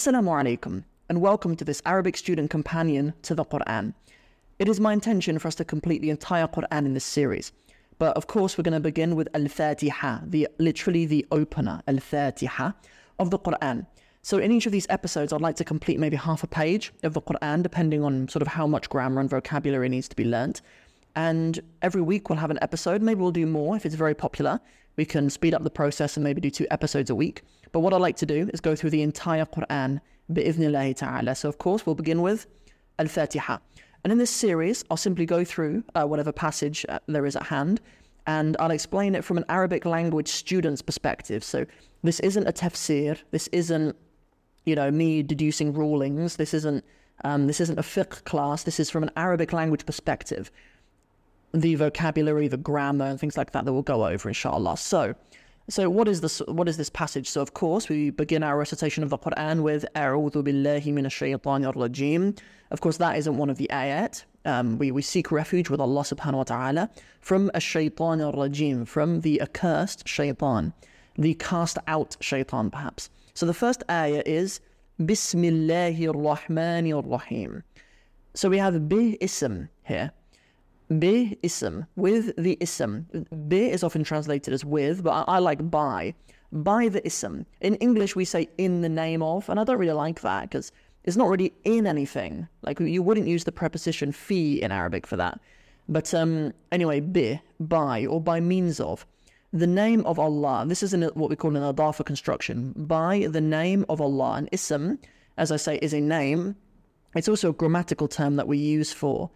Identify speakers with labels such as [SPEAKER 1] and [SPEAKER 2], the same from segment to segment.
[SPEAKER 1] Assalamu alaikum, and welcome to this Arabic student companion to the Quran. It is my intention for us to complete the entire Quran in this series. But of course, we're going to begin with Al Fatiha, the, literally the opener, Al Fatiha, of the Quran. So, in each of these episodes, I'd like to complete maybe half a page of the Quran, depending on sort of how much grammar and vocabulary needs to be learnt. And every week, we'll have an episode. Maybe we'll do more if it's very popular. We can speed up the process and maybe do two episodes a week. But what I like to do is go through the entire Quran bi'ithnillahi ta'ala. So of course we'll begin with Al-Fatiha. And in this series, I'll simply go through uh, whatever passage uh, there is at hand and I'll explain it from an Arabic language student's perspective. So this isn't a tafsir. This isn't, you know, me deducing rulings. This isn't, um, this isn't a fiqh class. This is from an Arabic language perspective. The vocabulary, the grammar, and things like that that we'll go over, inshallah. So so what is this? What is this passage? So of course we begin our recitation of the Quran with "A'udhu billahi minash shaytanir rajim." Of course that isn't one of the ayat. Um, we, we seek refuge with Allah subhanahu wa ta'ala from a shaytan rajim, from the accursed shaytan, the cast out shaytan perhaps. So the first ayah is Bismillahir Rahmanir Rahim. So we have bi ism here. Bi ism, with the ism. Bi is often translated as with, but I, I like by. By the ism. In English, we say in the name of, and I don't really like that because it's not really in anything. Like you wouldn't use the preposition fi in Arabic for that. But um, anyway, bi, by, or by means of. The name of Allah, this is an, what we call an adafa construction. By the name of Allah. An ism, as I say, is a name. It's also a grammatical term that we use for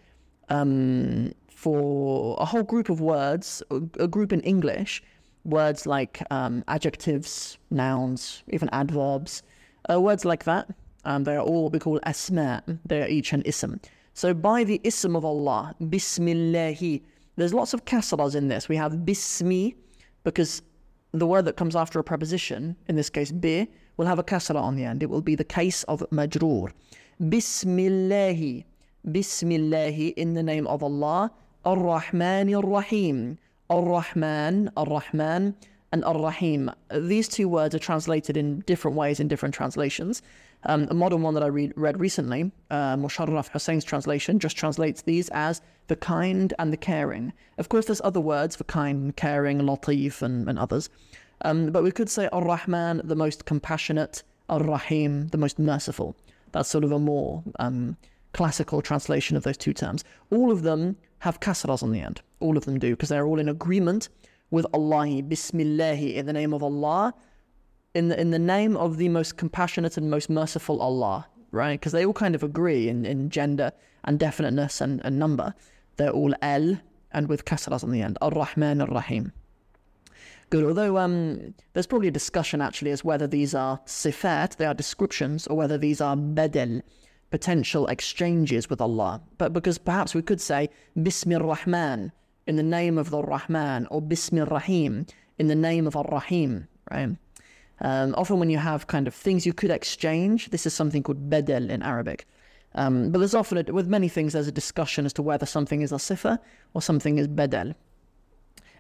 [SPEAKER 1] um, for a whole group of words, a group in English, words like um, adjectives, nouns, even adverbs, uh, words like that. Um, they are all what we call asma. They are each an ism. So by the ism of Allah, Bismillahi, there's lots of kasras in this. We have bismi, because the word that comes after a preposition, in this case bi, will have a kasra on the end. It will be the case of majroor. Bismillahi, Bismillahi, in the name of Allah, Ar-Rahman Ar-Rahim. Ar-Rahman, Ar-Rahman, and Ar-Rahim. These two words are translated in different ways in different translations. Um, a modern one that I read, read recently, uh, Musharraf Hussain's translation, just translates these as the kind and the caring. Of course, there's other words for kind, caring, latif, and, and others. Um, but we could say Ar-Rahman, the most compassionate, Ar-Rahim, the most merciful. That's sort of a more um, classical translation of those two terms. All of them have kasras on the end. All of them do, because they're all in agreement with Allah, Bismillahi, in the name of Allah, in the, in the name of the most compassionate and most merciful Allah, right? Because they all kind of agree in, in gender and definiteness and, and number. They're all L and with kasras on the end. Ar-Rahman Ar-Rahim. Good. Although um, there's probably a discussion actually as whether these are sifat, they are descriptions, or whether these are bedel, potential exchanges with Allah, but because perhaps we could say Bismir Rahman in the name of the Rahman or Bismir Rahim in the name of Ar Rahim, right? Um, often when you have kind of things you could exchange, this is something called bedel in Arabic. Um, but there's often, a, with many things, there's a discussion as to whether something is a sifa or something is bedel.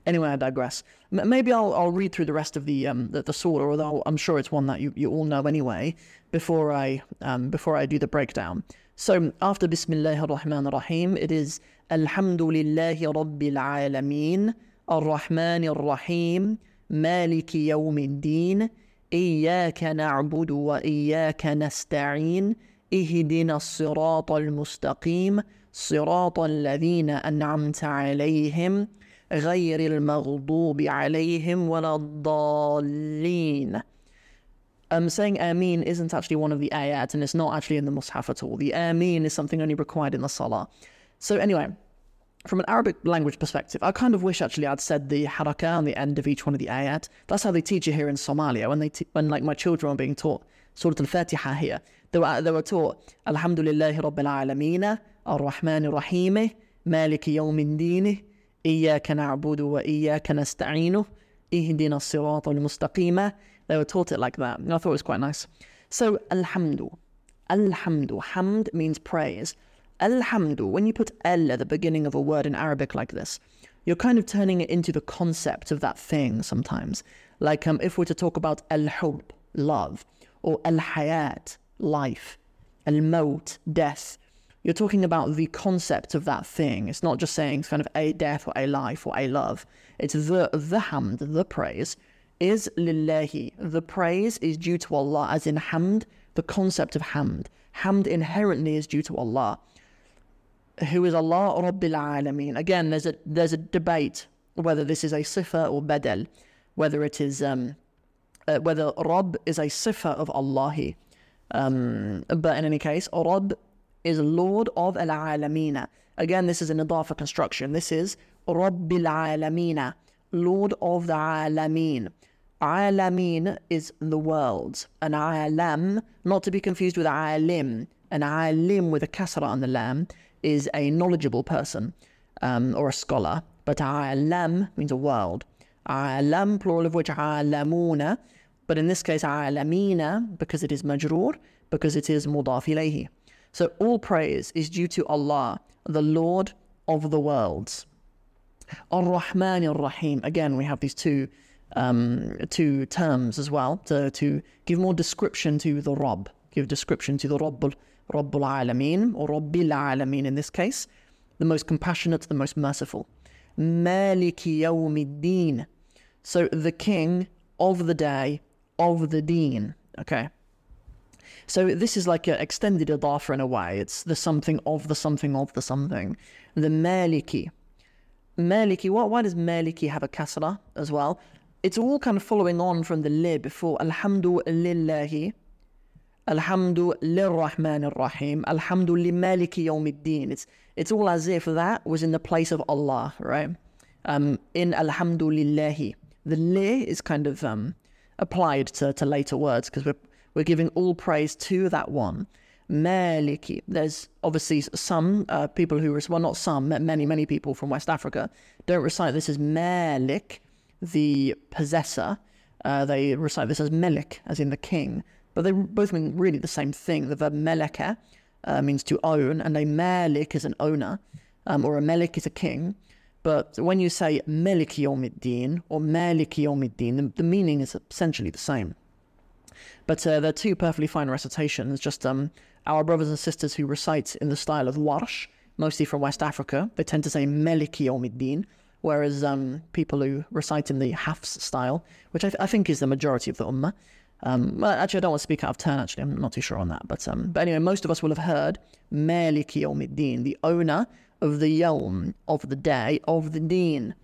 [SPEAKER 1] Anyway, I digress. M- maybe I'll, I'll read through the rest of the um, the, the surah, although I'm sure it's one that you, you all know anyway. Before I um, before I do the breakdown. So after Bismillah ar-Rahman ar-Rahim, it is Alhamdulillahi Rabbil Alameen Ar-Rahman ar-Rahim Maliki Yawmiddin إياك نعبد وإياك نستعين اهدنا الصراط المستقيم صراط الذين أنعمت عليهم غير المغضوب عليهم ولا الضالين. Um, saying Ameen isn't actually one of the ayat and it's not actually in the Mus'haf at all. The Ameen is something only required in the Salah. So anyway, from an Arabic language perspective, I kind of wish actually I'd said the haraka on the end of each one of the ayat. That's how they teach it here in Somalia. When they t- when like my children were being taught Surah Al-Fatiha here, they were, they were taught Alhamdulillahi Rabbil Alameen, Ar-Rahman Ar-Rahim, Maliki Yawmin Dini, إياك نعبد وإياك نستعين اهدنا الصراط المستقيم They were taught it like that. And I thought it was quite nice. So, Alhamdu. Alhamdu. Hamd means praise. Alhamdu. When you put al at the beginning of a word in Arabic like this, you're kind of turning it into the concept of that thing sometimes. Like um, if we're to talk about al-hub, love, or al-hayat, life. Al-maut, death. you're talking about the concept of that thing. It's not just saying it's kind of a death or a life or a love. It's the, the hamd, the praise is lillahi. The praise is due to Allah, as in hamd, the concept of hamd. Hamd inherently is due to Allah. Who is Allah Rabbil Alameen? Again, there's a there's a debate whether this is a sifa or badal, whether it is um, uh, whether Rabb is a sifa of Allahi. Um, but in any case, Rabb is Lord of Al Alamina. Again, this is an idafa construction. This is Rabbil Alamina, Lord of the Alameen. Alameen is the world. An alam, not to be confused with alim. An alim with a kasra on the lam is a knowledgeable person um, or a scholar. But alam means a world. Alam, plural of which alamuna. But in this case, alamina, because it is majroor, because it is mudaf ilayhi. So all praise is due to Allah, the Lord of the worlds. Ar-Rahman ar-Rahim. Again, we have these two um, two terms as well to, to give more description to the Rabb, give description to the Rabbul, Rabbul Alameen or Rabbil Alameen in this case, the most compassionate, the most merciful. Maliki Yawmiddin. So the king of the day of the deen. Okay. So this is like an extended idafa in a way. It's the something of the something of the something. The Maliki. Maliki, what, why does Maliki have a kasra as well? it's all kind of following on from the li before. Alhamdu lillahi. Alhamdu lirrahman rahim. Alhamdu limaliki yawmiddin. It's, it's all as if that was in the place of Allah, right? Um, in alhamdulillahi. The li is kind of um, applied to, to later words because we're, we're giving all praise to that one. Maliki. There's obviously some uh, people who, well, not some, many, many people from West Africa don't recite this as Malik the possessor. Uh, they recite this as melik, as in the king, but they both mean really the same thing. The verb meleka uh, means to own, and a malik is an owner, um, or a melik is a king. But when you say melik yomiddin or malik yomiddin, the, the meaning is essentially the same. But uh, they're two perfectly fine recitations, just um, our brothers and sisters who recite in the style of Warsh, mostly from West Africa, they tend to say melik yomiddin, whereas um, people who recite in the Hafs style, which I, th- I, think is the majority of the Ummah, um, well, actually, I don't want to speak out of turn, actually, I'm not too sure on that. But, um, but anyway, most of us will have heard Maliki Yawmiddin, the owner of the Yawm, of the day, of the Deen.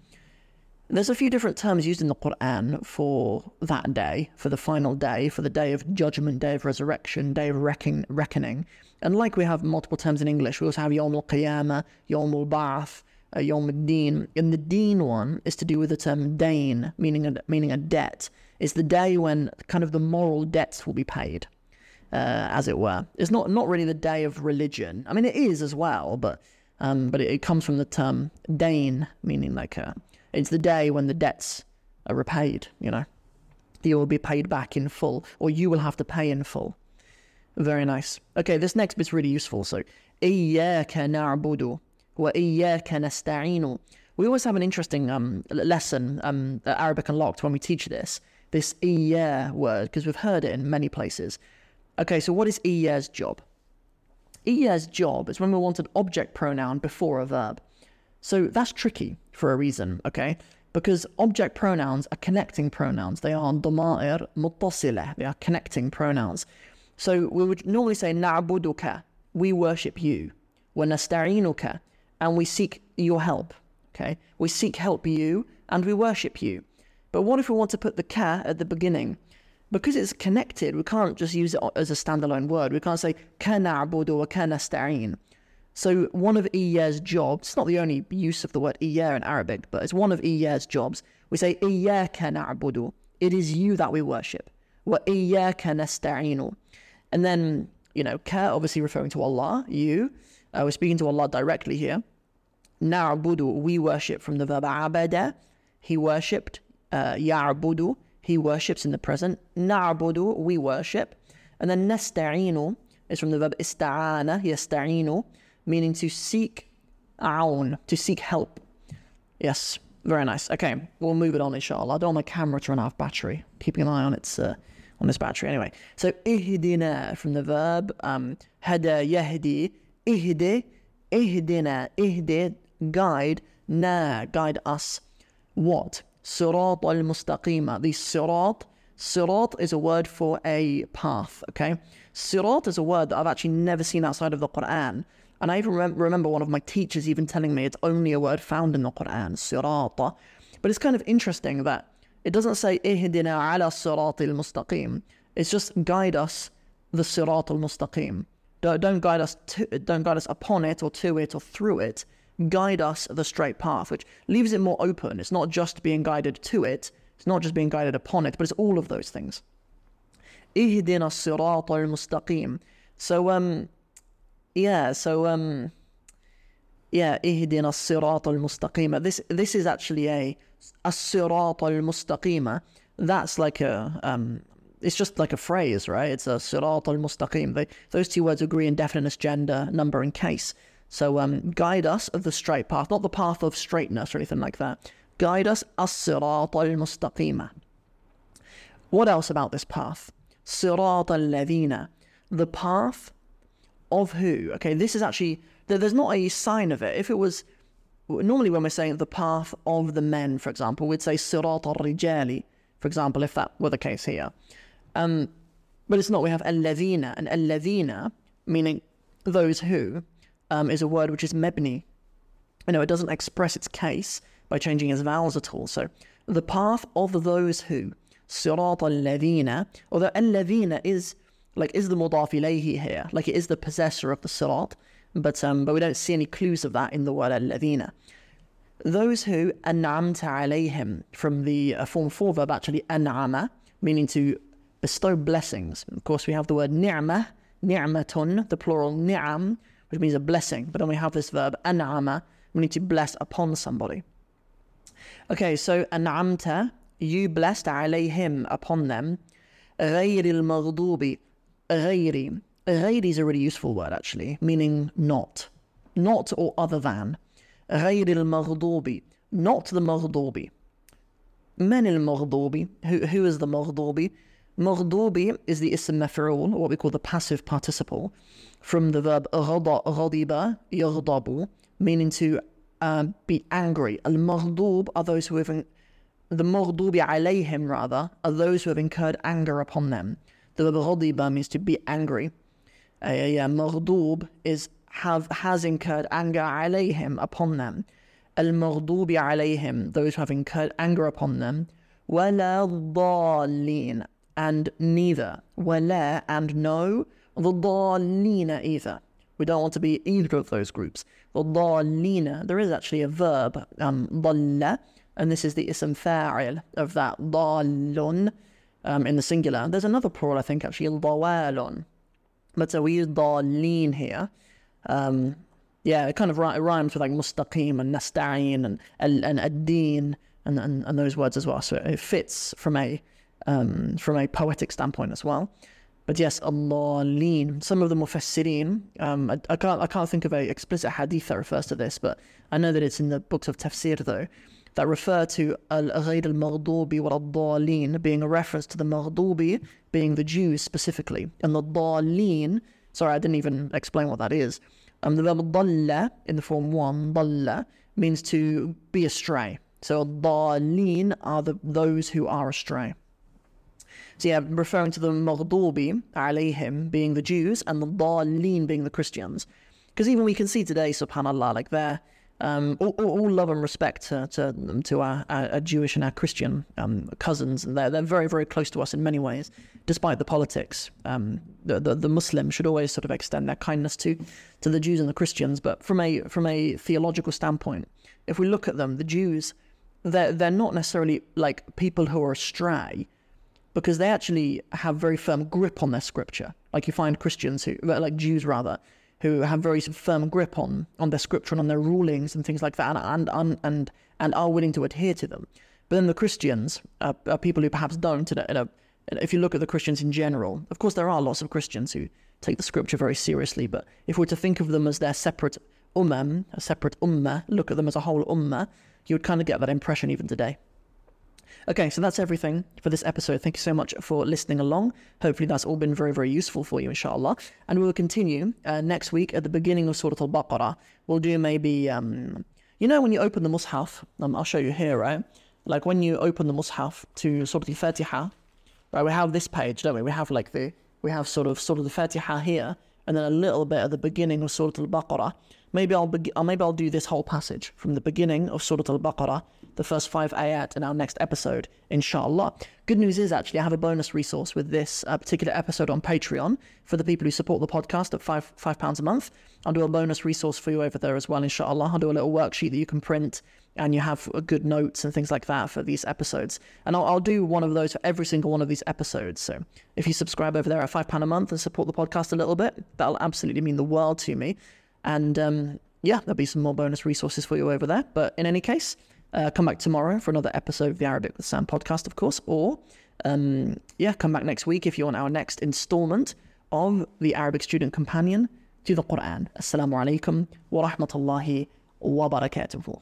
[SPEAKER 1] There's a few different terms used in the Quran for that day, for the final day, for the day of judgment, day of resurrection, day of reckon- reckoning. And like we have multiple terms in English, we also have Yawm al Qiyamah, Yawm al Ba'ath, uh, Yom Din. And the Deen one is to do with the term Dain, meaning a, meaning a debt. It's the day when kind of the moral debts will be paid, uh, as it were. It's not not really the day of religion. I mean, it is as well, but um, but it, it, comes from the term Dain, meaning like uh, it's the day when the debts are repaid, you know. You will be paid back in full, or you will have to pay in full. Very nice. Okay, this next bit's really useful. So, إِيَّاكَ نَعْبُدُ وَإِيَّاكَ نَسْتَعِينُ We always have an interesting um, lesson, um, Arabic Unlocked, when we teach this. This إِيَّا word, because we've heard it in many places. Okay, so what is إِيَّا's job? إِيَّa's job is when we want an object pronoun before a verb. So that's tricky for a reason, okay? Because object pronouns are connecting pronouns. They are dama'ir muttasila. They are connecting pronouns. So we would normally say na'buduka, we worship you. Wa nasta'inuka, and we seek your help. Okay? We seek help you and we worship you. But what if we want to put the ka at the beginning? Because it's connected, we can't just use it as a standalone word. We can't say ka na'budu or ka nasta'in. So one of Iya's jobs, it's not the only use of the word Iya in Arabic, but it's one of Iya's jobs. We say Iyaka na'budu. It is you that we worship. Wa Iyaka nasta'inu. And then, you know, ka obviously referring to Allah, you. Uh, we're speaking to Allah directly here. Na'budu, we worship from the verb abada. He worshipped. Uh, ya'budu, he worships in the present. Na'budu, we worship. And then nasta'inu is from the verb ista'ana, yasta'inu, meaning to seek aun, to seek help. Yes, very nice. Okay, we'll move it on inshallah. I don't want my camera to run out of battery. Keeping an eye on its uh, on this battery. Anyway, so ihdina from the verb um, hada yahdi, ihdi, ihdina, ihdi, guide, na, guide us. What? Sirat al mustaqima. The sirat, sirat is a word for a path, okay? Sirat is a word that I've actually never seen outside of the Quran. And I even rem- remember one of my teachers even telling me it's only a word found in the Quran, sirata. But it's kind of interesting that it doesn't say ihdina ala sirat al mustaqim. It's just guide us the sirat al mustaqim. Don't guide us to, don't guide us upon it or to it or through it. Guide us the straight path, which leaves it more open. It's not just being guided to it. It's not just being guided upon it, but it's all of those things. Ihdina sirat al mustaqim. So um, yeah. So um, yeah. This this is actually a as-sirat al-mustaqima, that's like a, um, it's just like a phrase, right? It's a sirat al-mustaqim. those two words agree in definiteness, gender, number, and case. So um, guide us of the straight path, not the path of straightness or anything like that. Guide us as-sirat al-mustaqima. What else about this path? Sirat al-ladina. The path of who? Okay, this is actually, there's not a sign of it. If it was normally when we're saying the path of the men, for example, we'd say sirat al-rijali, for example, if that were the case here. Um, but it's not. We have al-ladina, and al-ladina, meaning those who, um, is a word which is mebni. You know, it doesn't express its case by changing its vowels at all. So the path of those who, sirat al-ladina, although al-ladina is like is the mudaf ilayhi here, like it is the possessor of the sirat, but um, but we don't see any clues of that in the word al-ladina. Those who an'amta alayhim, from the uh, form 4 verb actually an'ama, meaning to bestow blessings. Of course, we have the word ni'mah, ni'matun, the plural ni'am, which means a blessing. But then we have this verb an'ama, meaning to bless upon somebody. Okay, so an'amta, you blessed alayhim upon them, غير المغضوب غير غير is a really useful word actually, meaning not. Not or other than. غير المغضوب not the مغضوب من المغضوب who, who is the مغضوب مغضوب is the ism maf'ul, or what we call the passive participle, from the verb غضب يغضب, meaning to uh, be angry. Al-maghdub are those who have, the maghdubi alayhim rather, are those who have incurred anger upon them. The Ghadiba means to be angry. A maghdub is have has incurred anger alayhim upon them. Al maghdubi alayhim, those who have incurred anger upon them. Wala dhalin, and neither. Wala and no. The dhalina either. We don't want to be either of those groups. The dhalina, there is actually a verb, um, dhalla, and this is the ism fa'il of that dhalun um, in the singular. There's another plural, I think, actually. But uh, we use dalin here. Um, yeah, it kind of rhymes with like mustaqim and nasta'in and and ad-din and, and, and those words as well. So it fits from a um, from a poetic standpoint as well. But yes, Allah lean. Some of the mufassirin, um, I, I, can't I can't think of a explicit hadith that refers to this, but I know that it's in the books of tafsir though that refer to al-ghayr al-maghdubi wa al being a reference to the maghdubi being the Jews specifically. And the dalin, sorry, I didn't even explain what that is. Um, the verb dalla in the form one, dalla, means to be astray. So dalin are the, those who are astray. So yeah, referring to the maghdubi alayhim being the Jews and the dalin being the Christians. Because even we can see today, subhanAllah, like they're um, all, all, love and respect to to, to our, our, Jewish and our Christian um, cousins, and they're they're very very close to us in many ways, despite the politics. Um, the, the the Muslim should always sort of extend their kindness to to the Jews and the Christians, but from a from a theological standpoint, if we look at them, the Jews, they're they're not necessarily like people who are astray, because they actually have very firm grip on their scripture. Like you find Christians who, like Jews rather, who have very firm grip on on their scripture and on their rulings and things like that, and and and and are willing to adhere to them. But then the Christians are, are people who perhaps don't. In a, in a, if you look at the Christians in general, of course there are lots of Christians who take the scripture very seriously. But if we were to think of them as their separate ummah, a separate ummah, look at them as a whole ummah, you would kind of get that impression even today. Okay, so that's everything for this episode. Thank you so much for listening along. Hopefully, that's all been very, very useful for you, inshallah. And we will continue uh, next week at the beginning of Surah Al Baqarah. We'll do maybe, um, you know, when you open the Mus'haf, um, I'll show you here, right? Like when you open the Mus'haf to Surah Al Fatiha, right? We have this page, don't we? We have like the, we have sort of Surah Al Fatiha here, and then a little bit at the beginning of Surah Al Baqarah. Maybe I'll, be- uh, maybe I'll do this whole passage from the beginning of Surah Al Baqarah the first five ayat in our next episode, inshallah. Good news is actually I have a bonus resource with this uh, particular episode on Patreon for the people who support the podcast at five five pounds a month. I'll do a bonus resource for you over there as well, inshallah. I'll do a little worksheet that you can print and you have good notes and things like that for these episodes. And I'll, I'll do one of those for every single one of these episodes. So if you subscribe over there at five pound a month and support the podcast a little bit, that'll absolutely mean the world to me. And um, yeah, there'll be some more bonus resources for you over there. But in any case, uh, come back tomorrow for another episode of the Arabic with Sam podcast, of course. Or, um, yeah, come back next week if you want our next installment of the Arabic Student Companion to the Quran. Assalamu alaikum wa rahmatullahi wa barakatuhu.